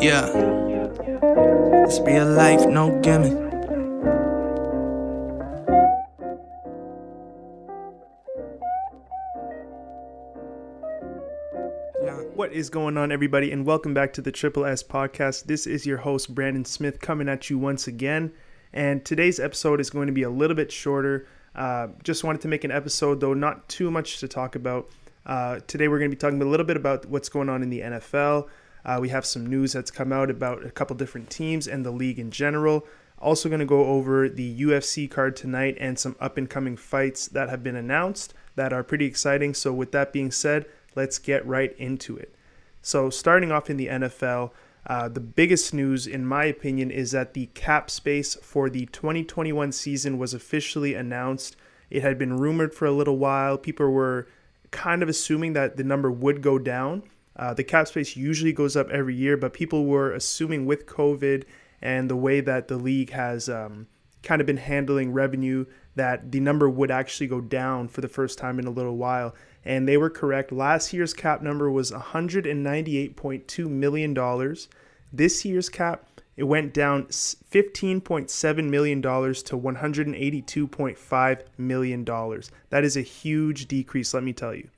Yeah. It's real life, no gimmick. What is going on, everybody, and welcome back to the Triple S podcast. This is your host, Brandon Smith, coming at you once again. And today's episode is going to be a little bit shorter. Uh, just wanted to make an episode, though, not too much to talk about. Uh, today, we're going to be talking a little bit about what's going on in the NFL. Uh, we have some news that's come out about a couple different teams and the league in general. Also, going to go over the UFC card tonight and some up and coming fights that have been announced that are pretty exciting. So, with that being said, let's get right into it. So, starting off in the NFL, uh, the biggest news, in my opinion, is that the cap space for the 2021 season was officially announced. It had been rumored for a little while. People were kind of assuming that the number would go down. Uh, the cap space usually goes up every year, but people were assuming with COVID and the way that the league has um, kind of been handling revenue that the number would actually go down for the first time in a little while. And they were correct. Last year's cap number was $198.2 million. This year's cap, it went down $15.7 million to $182.5 million. That is a huge decrease, let me tell you.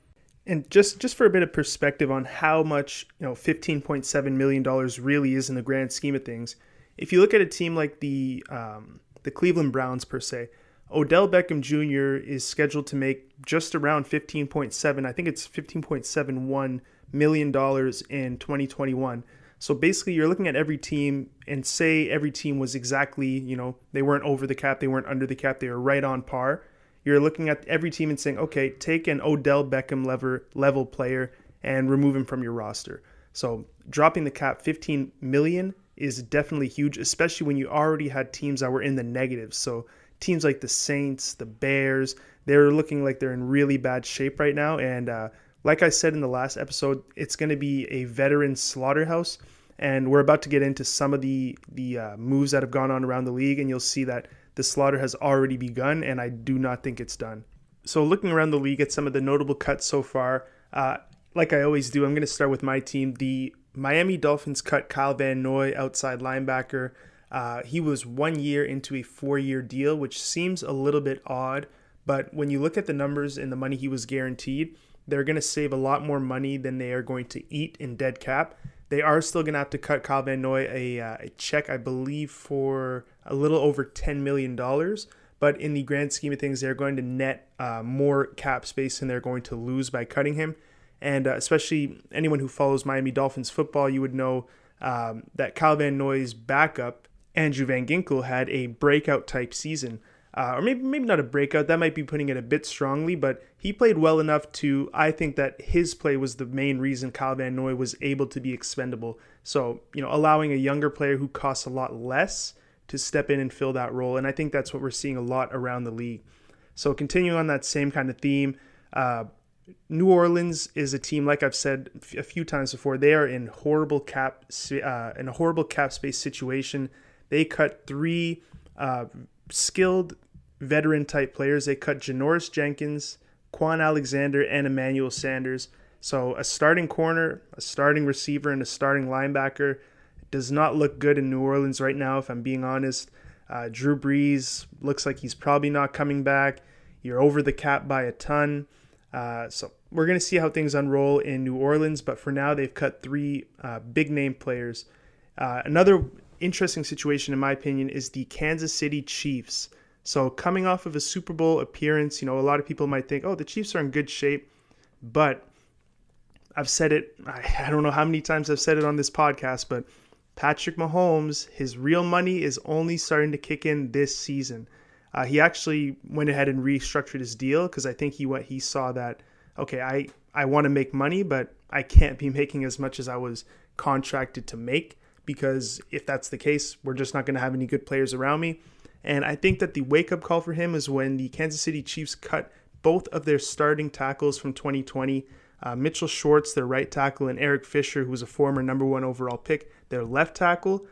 And just, just for a bit of perspective on how much you know $15.7 million really is in the grand scheme of things, if you look at a team like the um, the Cleveland Browns per se, Odell Beckham Jr. is scheduled to make just around 15.7. I think it's 15.71 million dollars in 2021. So basically, you're looking at every team and say every team was exactly, you know, they weren't over the cap, they weren't under the cap, they were right on par. You're looking at every team and saying, okay, take an Odell Beckham level level player and remove him from your roster. So dropping the cap 15 million is definitely huge, especially when you already had teams that were in the negatives. So teams like the Saints, the Bears, they're looking like they're in really bad shape right now. And uh, like I said in the last episode, it's going to be a veteran slaughterhouse. And we're about to get into some of the the uh, moves that have gone on around the league, and you'll see that the slaughter has already begun, and I do not think it's done. So, looking around the league at some of the notable cuts so far, uh, like I always do, I'm going to start with my team. The Miami Dolphins cut Kyle Van Noy, outside linebacker. Uh, he was one year into a four year deal, which seems a little bit odd. But when you look at the numbers and the money he was guaranteed, they're going to save a lot more money than they are going to eat in dead cap. They are still going to have to cut Kyle Van Noy a, uh, a check, I believe, for a little over $10 million. But in the grand scheme of things, they're going to net uh, more cap space than they're going to lose by cutting him. And uh, especially anyone who follows Miami Dolphins football, you would know um, that Kyle Van Noy's backup, Andrew Van Ginkel, had a breakout type season uh, or maybe maybe not a breakout. That might be putting it a bit strongly, but he played well enough to. I think that his play was the main reason Kyle Van Noy was able to be expendable. So you know, allowing a younger player who costs a lot less to step in and fill that role, and I think that's what we're seeing a lot around the league. So continuing on that same kind of theme. Uh, New Orleans is a team, like I've said a few times before, they are in horrible cap uh, in a horrible cap space situation. They cut three uh, skilled veteran type players. They cut Janoris Jenkins, Kwon Alexander, and Emmanuel Sanders. So a starting corner, a starting receiver, and a starting linebacker does not look good in New Orleans right now, if I'm being honest. Uh, Drew Brees looks like he's probably not coming back. You're over the cap by a ton. Uh, so we're going to see how things unroll in New Orleans, but for now, they've cut three uh, big name players. Uh, another interesting situation, in my opinion, is the Kansas City Chiefs. So, coming off of a Super Bowl appearance, you know, a lot of people might think, oh, the Chiefs are in good shape. But I've said it, I don't know how many times I've said it on this podcast, but Patrick Mahomes, his real money is only starting to kick in this season. Uh, he actually went ahead and restructured his deal because I think he went, he saw that, okay, I, I want to make money, but I can't be making as much as I was contracted to make because if that's the case, we're just not going to have any good players around me. And I think that the wake up call for him is when the Kansas City Chiefs cut both of their starting tackles from 2020. Uh, Mitchell Schwartz, their right tackle, and Eric Fisher, who was a former number one overall pick, their left tackle.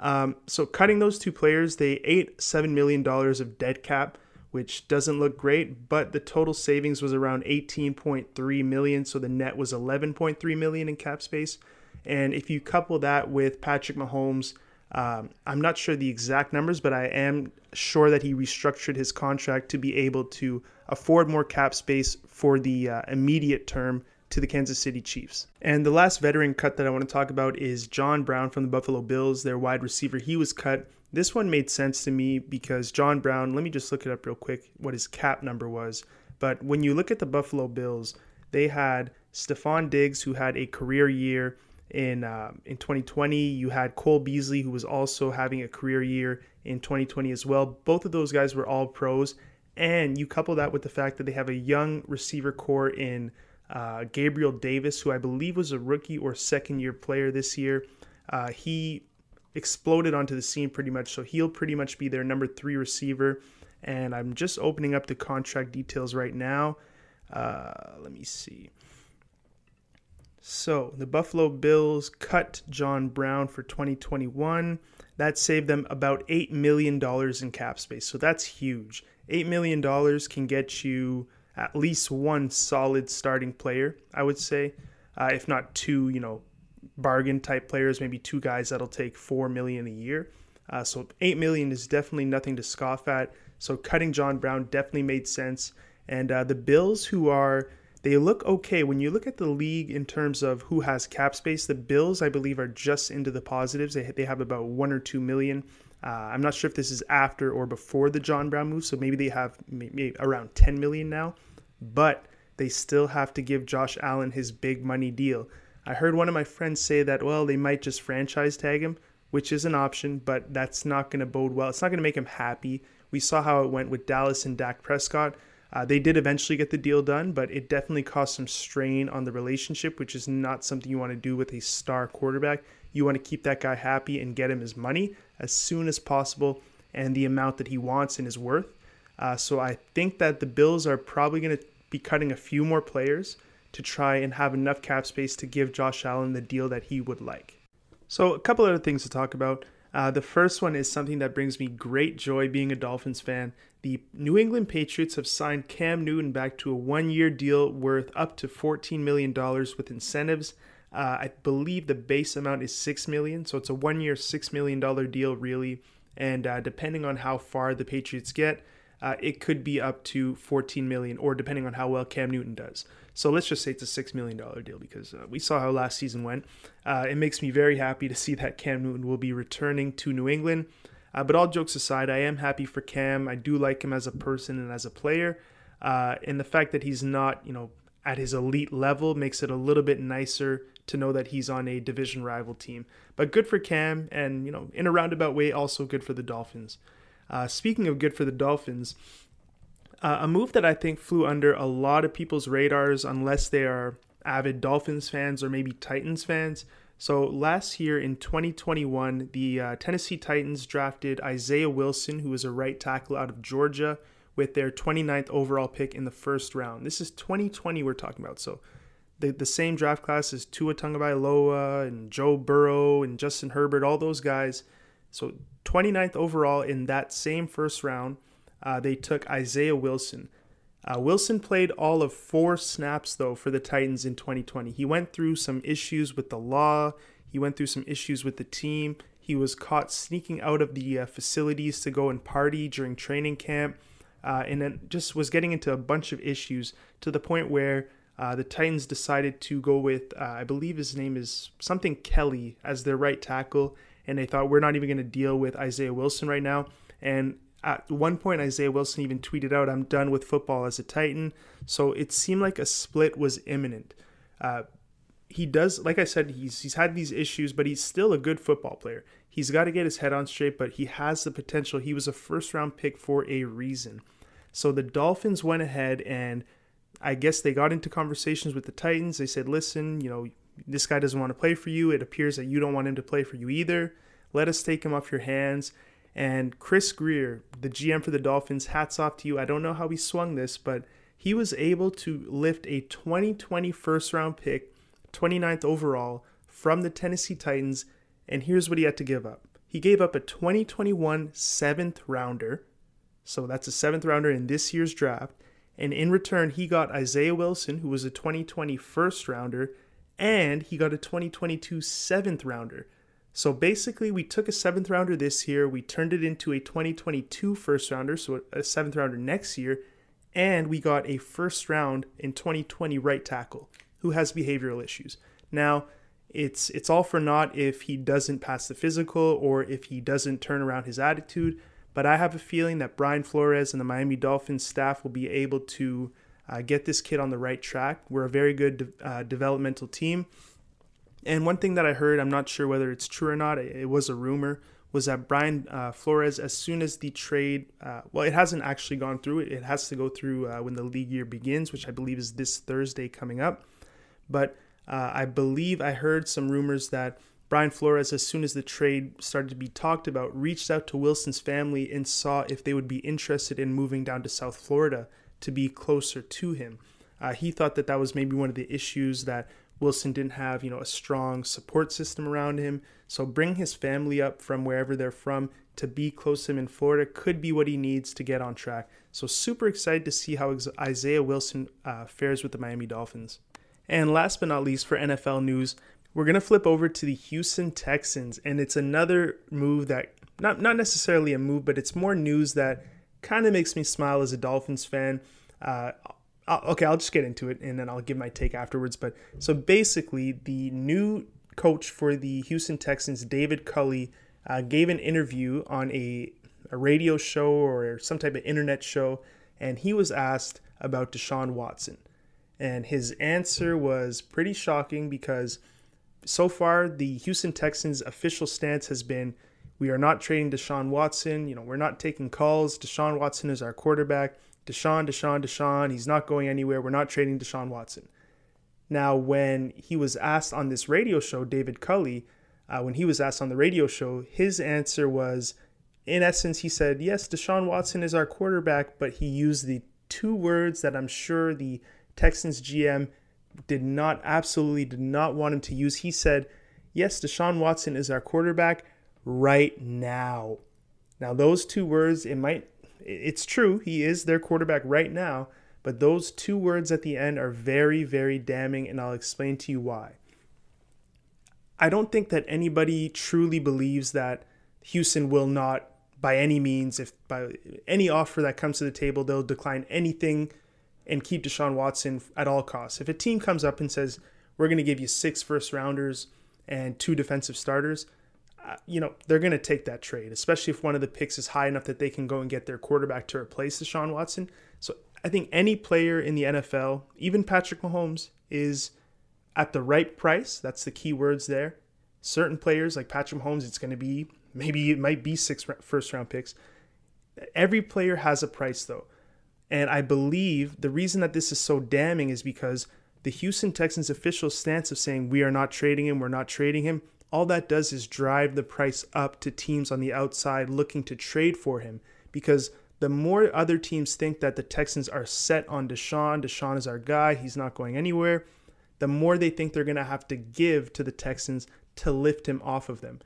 Um, so cutting those two players, they ate seven million dollars of dead cap, which doesn't look great. But the total savings was around 18.3 million, so the net was 11.3 million in cap space. And if you couple that with Patrick Mahomes, um, I'm not sure the exact numbers, but I am sure that he restructured his contract to be able to afford more cap space for the uh, immediate term to the Kansas City Chiefs. And the last veteran cut that I want to talk about is John Brown from the Buffalo Bills, their wide receiver. He was cut. This one made sense to me because John Brown, let me just look it up real quick what his cap number was. But when you look at the Buffalo Bills, they had Stefon Diggs, who had a career year in uh, in 2020. You had Cole Beasley, who was also having a career year in 2020 as well. Both of those guys were all pros, and you couple that with the fact that they have a young receiver core in uh, Gabriel Davis, who I believe was a rookie or second year player this year. Uh, he exploded onto the scene pretty much, so he'll pretty much be their number three receiver. And I'm just opening up the contract details right now. Uh, let me see. So the Buffalo Bills cut John Brown for 2021. That saved them about $8 million in cap space. So that's huge. $8 million can get you at least one solid starting player, I would say, uh, if not two, you know, bargain type players, maybe two guys that'll take 4 million a year. Uh, so 8 million is definitely nothing to scoff at. So cutting John Brown definitely made sense. And uh, the Bills, who are they look okay. When you look at the league in terms of who has cap space, the Bills, I believe, are just into the positives. They, they have about one or two million. Uh, I'm not sure if this is after or before the John Brown move, so maybe they have maybe around 10 million now, but they still have to give Josh Allen his big money deal. I heard one of my friends say that, well, they might just franchise tag him, which is an option, but that's not going to bode well. It's not going to make him happy. We saw how it went with Dallas and Dak Prescott. Uh, they did eventually get the deal done, but it definitely caused some strain on the relationship, which is not something you want to do with a star quarterback. You want to keep that guy happy and get him his money as soon as possible and the amount that he wants and is worth. Uh, so I think that the Bills are probably going to be cutting a few more players to try and have enough cap space to give Josh Allen the deal that he would like. So, a couple other things to talk about. Uh, the first one is something that brings me great joy being a Dolphins fan. The New England Patriots have signed Cam Newton back to a one year deal worth up to $14 million with incentives. Uh, I believe the base amount is 6 million, so it's a one year, $6 million deal, really. And uh, depending on how far the Patriots get, uh, it could be up to 14 million or depending on how well Cam Newton does. So let's just say it's a six million dollar deal because uh, we saw how last season went. Uh, it makes me very happy to see that Cam Newton will be returning to New England. Uh, but all jokes aside, I am happy for Cam. I do like him as a person and as a player. And the fact that he's not, you know, at his elite level makes it a little bit nicer to know that he's on a division rival team. But good for Cam, and you know, in a roundabout way, also good for the Dolphins. Uh, speaking of good for the Dolphins, uh, a move that I think flew under a lot of people's radars, unless they are avid Dolphins fans or maybe Titans fans. So last year in 2021, the uh, Tennessee Titans drafted Isaiah Wilson, who is a right tackle out of Georgia, with their 29th overall pick in the first round. This is 2020 we're talking about. So the, the same draft class as Tua Tagovailoa and Joe Burrow and Justin Herbert, all those guys. So 29th overall in that same first round, uh, they took Isaiah Wilson. Uh, Wilson played all of four snaps, though, for the Titans in 2020. He went through some issues with the law, he went through some issues with the team. He was caught sneaking out of the uh, facilities to go and party during training camp, uh, and then just was getting into a bunch of issues to the point where uh, the Titans decided to go with, uh, I believe his name is something Kelly, as their right tackle and they thought we're not even going to deal with Isaiah Wilson right now. And at one point, Isaiah Wilson even tweeted out, "I'm done with football as a Titan." So it seemed like a split was imminent. Uh, he does, like I said, he's he's had these issues, but he's still a good football player. He's got to get his head on straight, but he has the potential. He was a first round pick for a reason. So the Dolphins went ahead and I guess they got into conversations with the Titans. They said, "Listen, you know, this guy doesn't want to play for you. It appears that you don't want him to play for you either. Let us take him off your hands. And Chris Grier, the GM for the Dolphins, hats off to you. I don't know how he swung this, but he was able to lift a 2020 first round pick, 29th overall, from the Tennessee Titans. And here's what he had to give up he gave up a 2021 seventh rounder. So that's a seventh rounder in this year's draft. And in return, he got Isaiah Wilson, who was a 2020 first rounder, and he got a 2022 seventh rounder. So basically, we took a seventh rounder this year, we turned it into a 2022 first rounder, so a seventh rounder next year, and we got a first round in 2020 right tackle who has behavioral issues. Now, it's it's all for naught if he doesn't pass the physical or if he doesn't turn around his attitude. But I have a feeling that Brian Flores and the Miami Dolphins staff will be able to uh, get this kid on the right track. We're a very good de- uh, developmental team. And one thing that I heard, I'm not sure whether it's true or not, it, it was a rumor, was that Brian uh, Flores, as soon as the trade, uh, well, it hasn't actually gone through it. It has to go through uh, when the league year begins, which I believe is this Thursday coming up. But uh, I believe I heard some rumors that Brian Flores, as soon as the trade started to be talked about, reached out to Wilson's family and saw if they would be interested in moving down to South Florida to be closer to him. Uh, he thought that that was maybe one of the issues that Wilson didn't have, you know, a strong support system around him. So bring his family up from wherever they're from to be close to him in Florida could be what he needs to get on track. So super excited to see how Isaiah Wilson uh, fares with the Miami Dolphins. And last but not least for NFL news, we're going to flip over to the Houston Texans and it's another move that not not necessarily a move, but it's more news that kind of makes me smile as a Dolphins fan. Uh, I'll, okay, I'll just get into it and then I'll give my take afterwards. But so basically, the new coach for the Houston Texans, David Culley, uh, gave an interview on a, a radio show or some type of internet show, and he was asked about Deshaun Watson. And his answer was pretty shocking because so far the Houston Texans official stance has been we are not trading Deshaun Watson. You know, we're not taking calls. Deshaun Watson is our quarterback. Deshaun, Deshaun, Deshaun. He's not going anywhere. We're not trading Deshaun Watson. Now, when he was asked on this radio show, David Culley, uh, when he was asked on the radio show, his answer was, in essence, he said, Yes, Deshaun Watson is our quarterback, but he used the two words that I'm sure the Texans GM did not, absolutely did not want him to use. He said, Yes, Deshaun Watson is our quarterback right now. Now, those two words, it might it's true, he is their quarterback right now, but those two words at the end are very, very damning, and I'll explain to you why. I don't think that anybody truly believes that Houston will not, by any means, if by any offer that comes to the table, they'll decline anything and keep Deshaun Watson at all costs. If a team comes up and says, we're going to give you six first rounders and two defensive starters, uh, you know, they're going to take that trade, especially if one of the picks is high enough that they can go and get their quarterback to replace Deshaun Watson. So I think any player in the NFL, even Patrick Mahomes, is at the right price. That's the key words there. Certain players like Patrick Mahomes, it's going to be maybe it might be six first round picks. Every player has a price though. And I believe the reason that this is so damning is because the Houston Texans official stance of saying we are not trading him, we're not trading him, all that does is drive the price up to teams on the outside looking to trade for him because the more other teams think that the Texans are set on Deshaun, Deshaun is our guy, he's not going anywhere, the more they think they're going to have to give to the Texans to lift him off of them.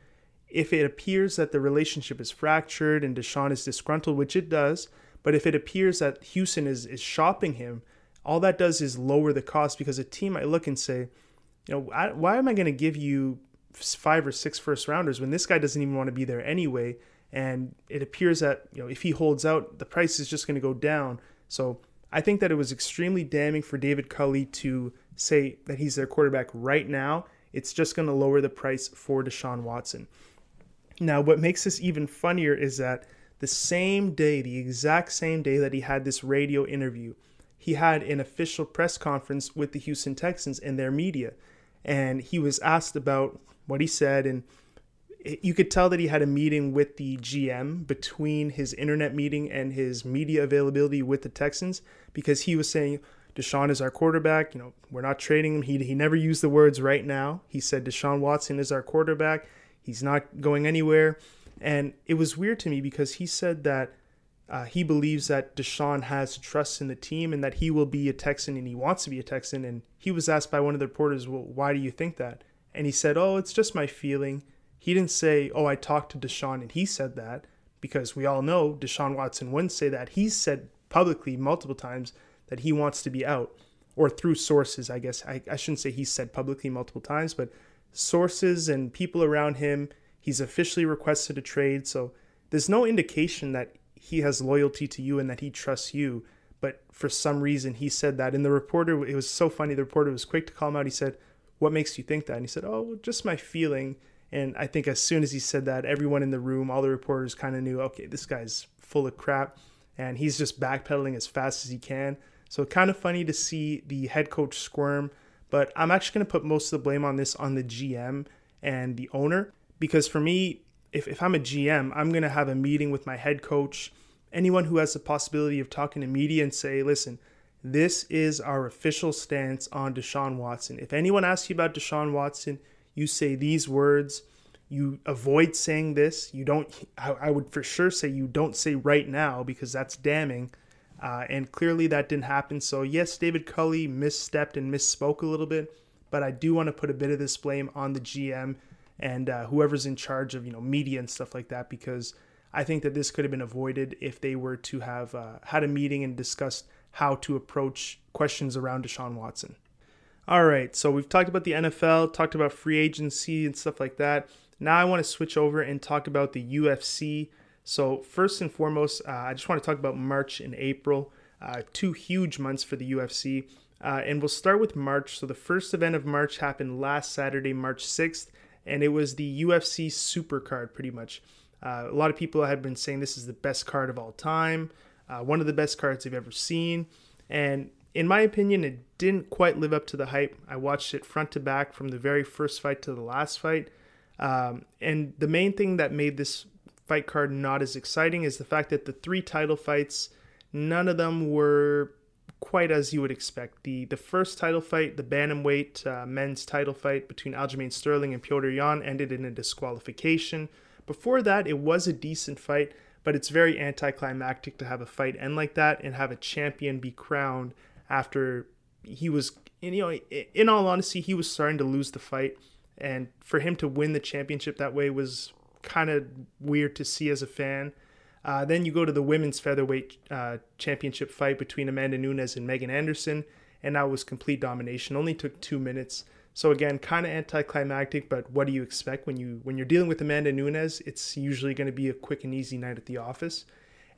If it appears that the relationship is fractured and Deshaun is disgruntled, which it does, but if it appears that Houston is, is shopping him, all that does is lower the cost because a team might look and say, you know, I, why am I going to give you five or six first rounders when this guy doesn't even want to be there anyway. And it appears that you know if he holds out, the price is just going to go down. So I think that it was extremely damning for David Culley to say that he's their quarterback right now. It's just going to lower the price for Deshaun Watson. Now, what makes this even funnier is that the same day, the exact same day that he had this radio interview, he had an official press conference with the Houston Texans and their media. And he was asked about what he said, and you could tell that he had a meeting with the GM between his internet meeting and his media availability with the Texans because he was saying Deshaun is our quarterback. You know, we're not trading him. He, he never used the words right now. He said Deshaun Watson is our quarterback. He's not going anywhere. And it was weird to me because he said that uh, he believes that Deshaun has trust in the team and that he will be a Texan and he wants to be a Texan. And he was asked by one of the reporters, Well, why do you think that? and he said, "Oh, it's just my feeling." He didn't say, "Oh, I talked to Deshaun and he said that," because we all know Deshaun Watson wouldn't say that. He's said publicly multiple times that he wants to be out. or through sources, I guess. I, I shouldn't say he said publicly multiple times, but sources and people around him, he's officially requested a trade. So there's no indication that he has loyalty to you and that he trusts you. But for some reason, he said that. And the reporter, it was so funny. The reporter was quick to call him out. He said, What makes you think that? And he said, Oh, just my feeling. And I think as soon as he said that, everyone in the room, all the reporters kind of knew, okay, this guy's full of crap. And he's just backpedaling as fast as he can. So kind of funny to see the head coach squirm. But I'm actually going to put most of the blame on this on the GM and the owner. Because for me, if, if I'm a GM, I'm going to have a meeting with my head coach, anyone who has the possibility of talking to media and say, listen, this is our official stance on Deshaun Watson. If anyone asks you about Deshaun Watson, you say these words. You avoid saying this. You don't, I, I would for sure say you don't say right now because that's damning. Uh, and clearly that didn't happen. So, yes, David Culley misstepped and misspoke a little bit, but I do want to put a bit of this blame on the GM and uh, whoever's in charge of you know media and stuff like that because I think that this could have been avoided if they were to have uh, had a meeting and discussed how to approach questions around Deshaun Watson. All right, so we've talked about the NFL, talked about free agency and stuff like that. Now I want to switch over and talk about the UFC. So first and foremost, uh, I just want to talk about March and April, uh, two huge months for the UFC. Uh, and we'll start with March. So the first event of March happened last Saturday, March 6th, and it was the UFC Super Card, pretty much. Uh, a lot of people had been saying this is the best card of all time, uh, one of the best cards they've ever seen, and in my opinion, it didn't quite live up to the hype. I watched it front to back from the very first fight to the last fight, um, and the main thing that made this fight card not as exciting is the fact that the three title fights, none of them were quite as you would expect. The the first title fight, the bantamweight uh, men's title fight between Aljamain Sterling and Petr Yan, ended in a disqualification. Before that, it was a decent fight, but it's very anticlimactic to have a fight end like that and have a champion be crowned after he was. You know, in all honesty, he was starting to lose the fight, and for him to win the championship that way was kind of weird to see as a fan. Uh, then you go to the women's featherweight uh, championship fight between Amanda Nunes and Megan Anderson, and that was complete domination. Only took two minutes. So again, kind of anticlimactic, but what do you expect when you when you're dealing with Amanda Nunes? It's usually going to be a quick and easy night at the office.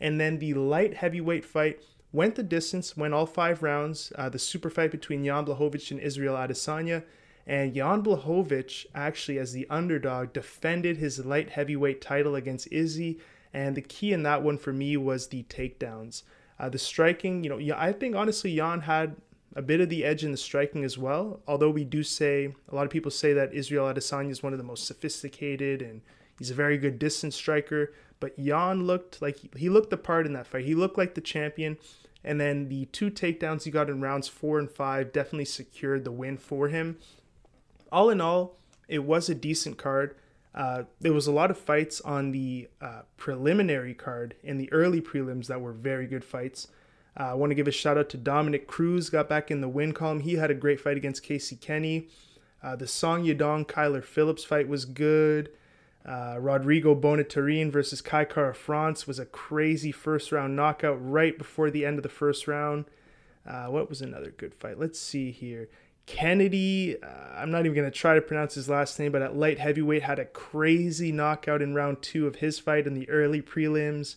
And then the light heavyweight fight went the distance, went all five rounds. Uh, the super fight between Jan Blachowicz and Israel Adesanya. And Jan Blachowicz, actually, as the underdog, defended his light heavyweight title against Izzy and the key in that one for me was the takedowns. Uh, the striking, you know, yeah, I think honestly Jan had a bit of the edge in the striking as well. Although we do say a lot of people say that Israel Adesanya is one of the most sophisticated and he's a very good distance striker. But Jan looked like he, he looked the part in that fight. He looked like the champion. And then the two takedowns he got in rounds four and five definitely secured the win for him. All in all, it was a decent card. Uh, there was a lot of fights on the uh, preliminary card in the early prelims that were very good fights. Uh, I want to give a shout out to Dominick Cruz, got back in the win column. He had a great fight against Casey Kenney. Uh, the Song Yadong Kyler Phillips fight was good. Uh, Rodrigo Bonitorin versus Kai Kara France was a crazy first round knockout right before the end of the first round. What was another good fight? Let's see here. Kennedy, uh, I'm not even going to try to pronounce his last name, but at light heavyweight had a crazy knockout in round two of his fight in the early prelims.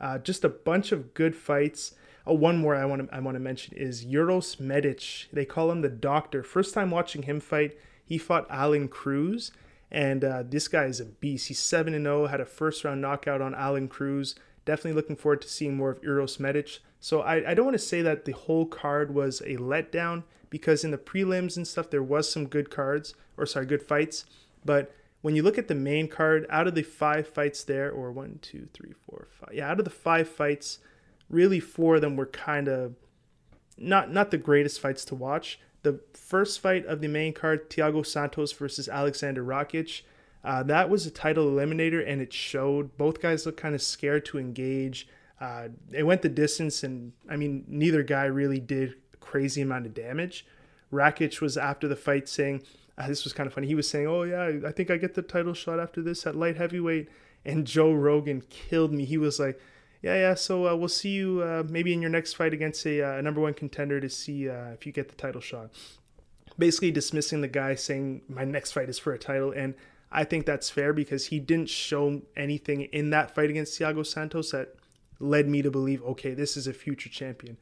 Uh, just a bunch of good fights. Oh, one more I want to I want to mention is Uros Medic. They call him the Doctor. First time watching him fight, he fought Aalon Cruz, and uh, this guy is a beast. He's seven and zero. Had a first round knockout on Aalon Cruz. Definitely looking forward to seeing more of Uros Medic. So I, I don't want to say that the whole card was a letdown because in the prelims and stuff there was some good cards or sorry good fights but when you look at the main card out of the five fights there or one two three four five yeah out of the five fights really four of them were kind of not not the greatest fights to watch the first fight of the main card Thiago Santos versus Alexander Rakic uh, that was a title eliminator and it showed both guys looked kind of scared to engage uh, it went the distance and i mean neither guy really did crazy amount of damage. Rakic was after the fight saying, uh, this was kind of funny. He was saying, "Oh yeah, I think I get the title shot after this at light heavyweight." And Joe Rogan killed me. He was like, yeah, yeah. So uh, we'll see you uh, maybe in your next fight against a, uh, number one contender to see uh, if you get the title shot. Basically dismissing the guy, saying my next fight is for a title, and I think that's fair because he didn't show anything in that fight against Thiago Santos that led me to believe, okay, this is a future champion.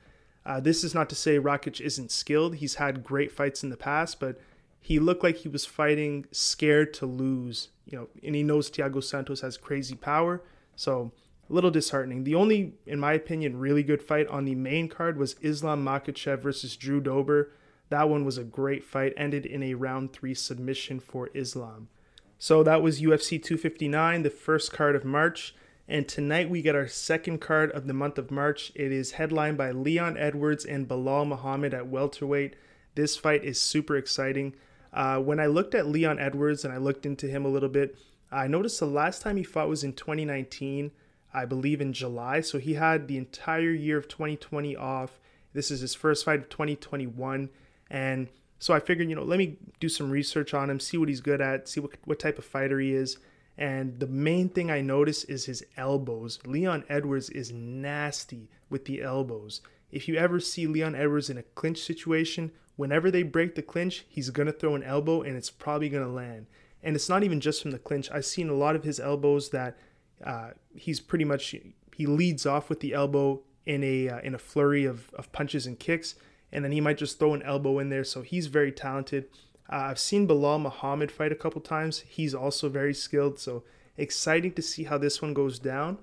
Uh, this is not to say Rakic isn't skilled. He's had great fights in the past, but he looked like he was fighting scared to lose. You know, and he knows Thiago Santos has crazy power, so a little disheartening. The only, in my opinion, really good fight on the main card was Islam Makhachev versus Drew Dober. That one was a great fight, ended in a round three submission for Islam. So that was UFC 259, the first card of March. And tonight we get our second card of the month of March. It is headlined by Leon Edwards and Belal Muhammad at welterweight. This fight is super exciting. Uh, when I looked at Leon Edwards and I looked into him a little bit, I noticed the last time he fought was in 2019. I believe, in July. So he had the entire year of 2020 off. This is his first fight of 2021. And so I figured, you know, let me do some research on him, see what he's good at, see what, what type of fighter he is. And the main thing I notice is his elbows. Leon Edwards is nasty with the elbows. If you ever see Leon Edwards in a clinch situation, whenever they break the clinch, he's going to throw an elbow and it's probably going to land. And it's not even just from the clinch. I've seen a lot of his elbows that uh, he's pretty much he leads off with the elbow in a uh, in a flurry of, of punches and kicks, and then he might just throw an elbow in there. So he's very talented. Uh, I've seen Belal Muhammad fight a couple times. He's also very skilled. So exciting to see how this one goes down.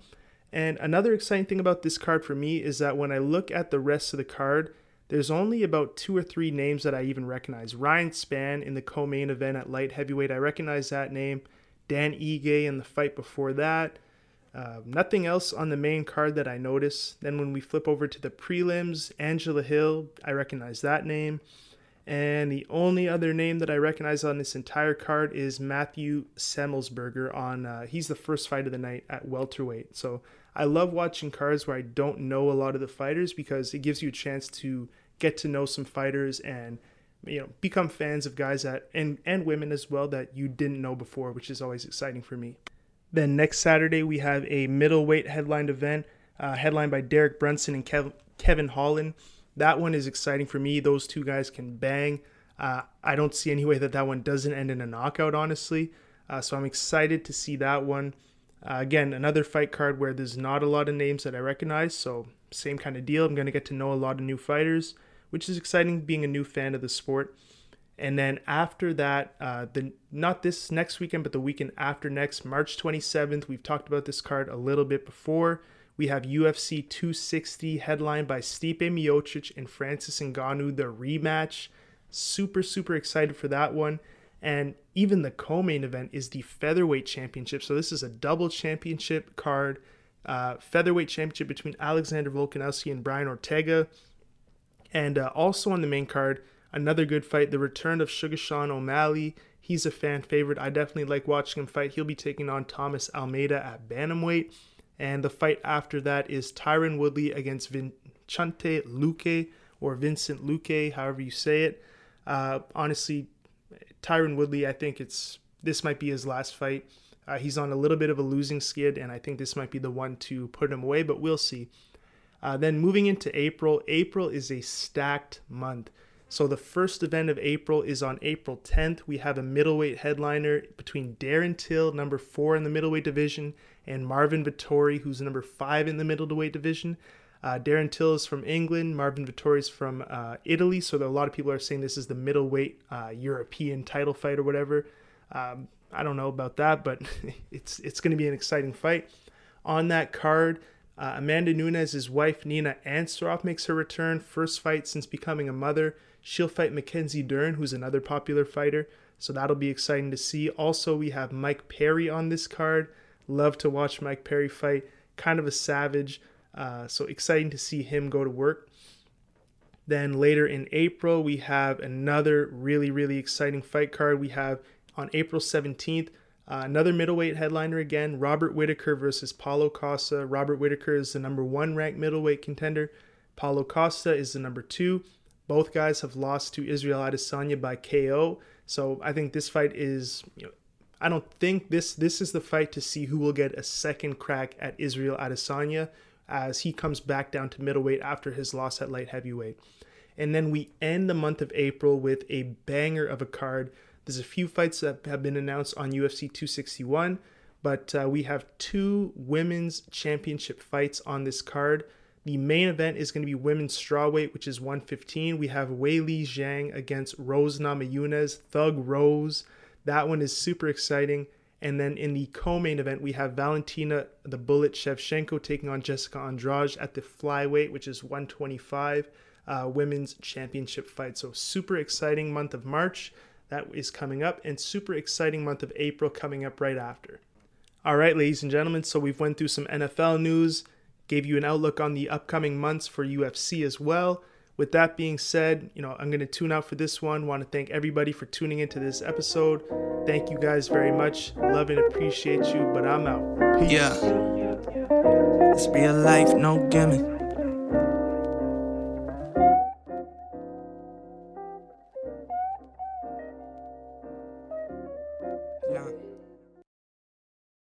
And another exciting thing about this card for me is that when I look at the rest of the card, there's only about two or three names that I even recognize. Ryan Spann in the co-main event at light heavyweight, I recognize that name. Dan Ige in the fight before that. Uh, nothing else on the main card that I notice. Then when we flip over to the prelims, Angela Hill, I recognize that name. And the only other name that I recognize on this entire card is Matthew Semelsberger. On uh, he's the first fight of the night at welterweight. So I love watching cards where I don't know a lot of the fighters because it gives you a chance to get to know some fighters and you know become fans of guys that and and women as well that you didn't know before which is always exciting for me then next saturday we have a middleweight headlined event uh, headlined by derek brunson and Kev- kevin holland. That one is exciting for me. Those two guys can bang. Uh, i don't see any way that that one doesn't end in a knockout honestly. Uh, so i'm excited to see that one. Uh, again another fight card where there's not a lot of names that i recognize so same kind of deal. I'm going to get to know a lot of new fighters which is exciting being a new fan of the sport. And then after that, uh, the not this next weekend, but the weekend after next, March 27th, we've talked about this card a little bit before. We have UFC 260 headlined by Stipe Miocic and Francis Ngannou, the rematch. Super, super excited for that one. And even the co-main event is the featherweight championship. So this is a double championship card, uh, featherweight championship between Alexander Volkanovski and Brian Ortega. And uh, also on the main card, another good fight, the return of Sugar Sean O'Malley. He's a fan favorite. I definitely like watching him fight. He'll be taking on Thomas Almeida at Bantamweight. And the fight after that is Tyron Woodley against Vincente Luque or Vincent Luque, however you say it. Uh, honestly, Tyron Woodley, I think it's this might be his last fight. Uh, he's on a little bit of a losing skid, and I think this might be the one to put him away, but we'll see. Uh, then moving into April, April is a stacked month. So the first event of April is on April 10th. We have a middleweight headliner between Darren Till, number four in the middleweight division, and Marvin Vettori, who's number five in the middleweight division. Uh, Darren Till is from England. Marvin Vettori is from uh, Italy. So a lot of people are saying this is the middleweight uh, European title fight or whatever. Um, I don't know about that, but it's it's going to be an exciting fight. On that card, uh, Amanda Nunes' wife, Nina Ansaroff, makes her return. First fight since becoming a mother. She'll fight Mackenzie Dern, who's another popular fighter. So that'll be exciting to see. Also, we have Mike Perry on this card. Love to watch Mike Perry fight. Kind of a savage. Uh, so exciting to see him go to work. Then later in April, we have another really, really exciting fight card. We have on April 17th, uh, another middleweight headliner again, Robert Whitaker versus Paulo Costa. Robert Whitaker is the number one ranked middleweight contender. Paulo Costa is the number two. Both guys have lost to Israel Adesanya by KO. So I think this fight is, you know, I don't think this this is the fight to see who will get a second crack at Israel Adesanya. as he comes back down to middleweight after his loss at light heavyweight. And then we end the month of April with a banger of a card. There's a few fights that have been announced on UFC 261, but uh, we have two women's championship fights on this card. The main event is going to be women's strawweight, which is 115. We have Weili Zhang against Rose Namajunas, Thug Rose. That one is super exciting. And then in the co-main event, we have Valentina the Bullet Shevchenko taking on Jessica Andrade at the flyweight, which is 125 uh, women's championship fight. So super exciting month of March that is coming up, and super exciting month of April coming up right after. All right, ladies and gentlemen. So we've went through some NFL news, gave you an outlook on the upcoming months for UFC as well. With that being said, you know, I'm going to tune out for this one. Want to thank everybody for tuning into this episode. Thank you guys very much. Love and appreciate you, but I'm out. Peace. Yeah. It's real life, no gimmick.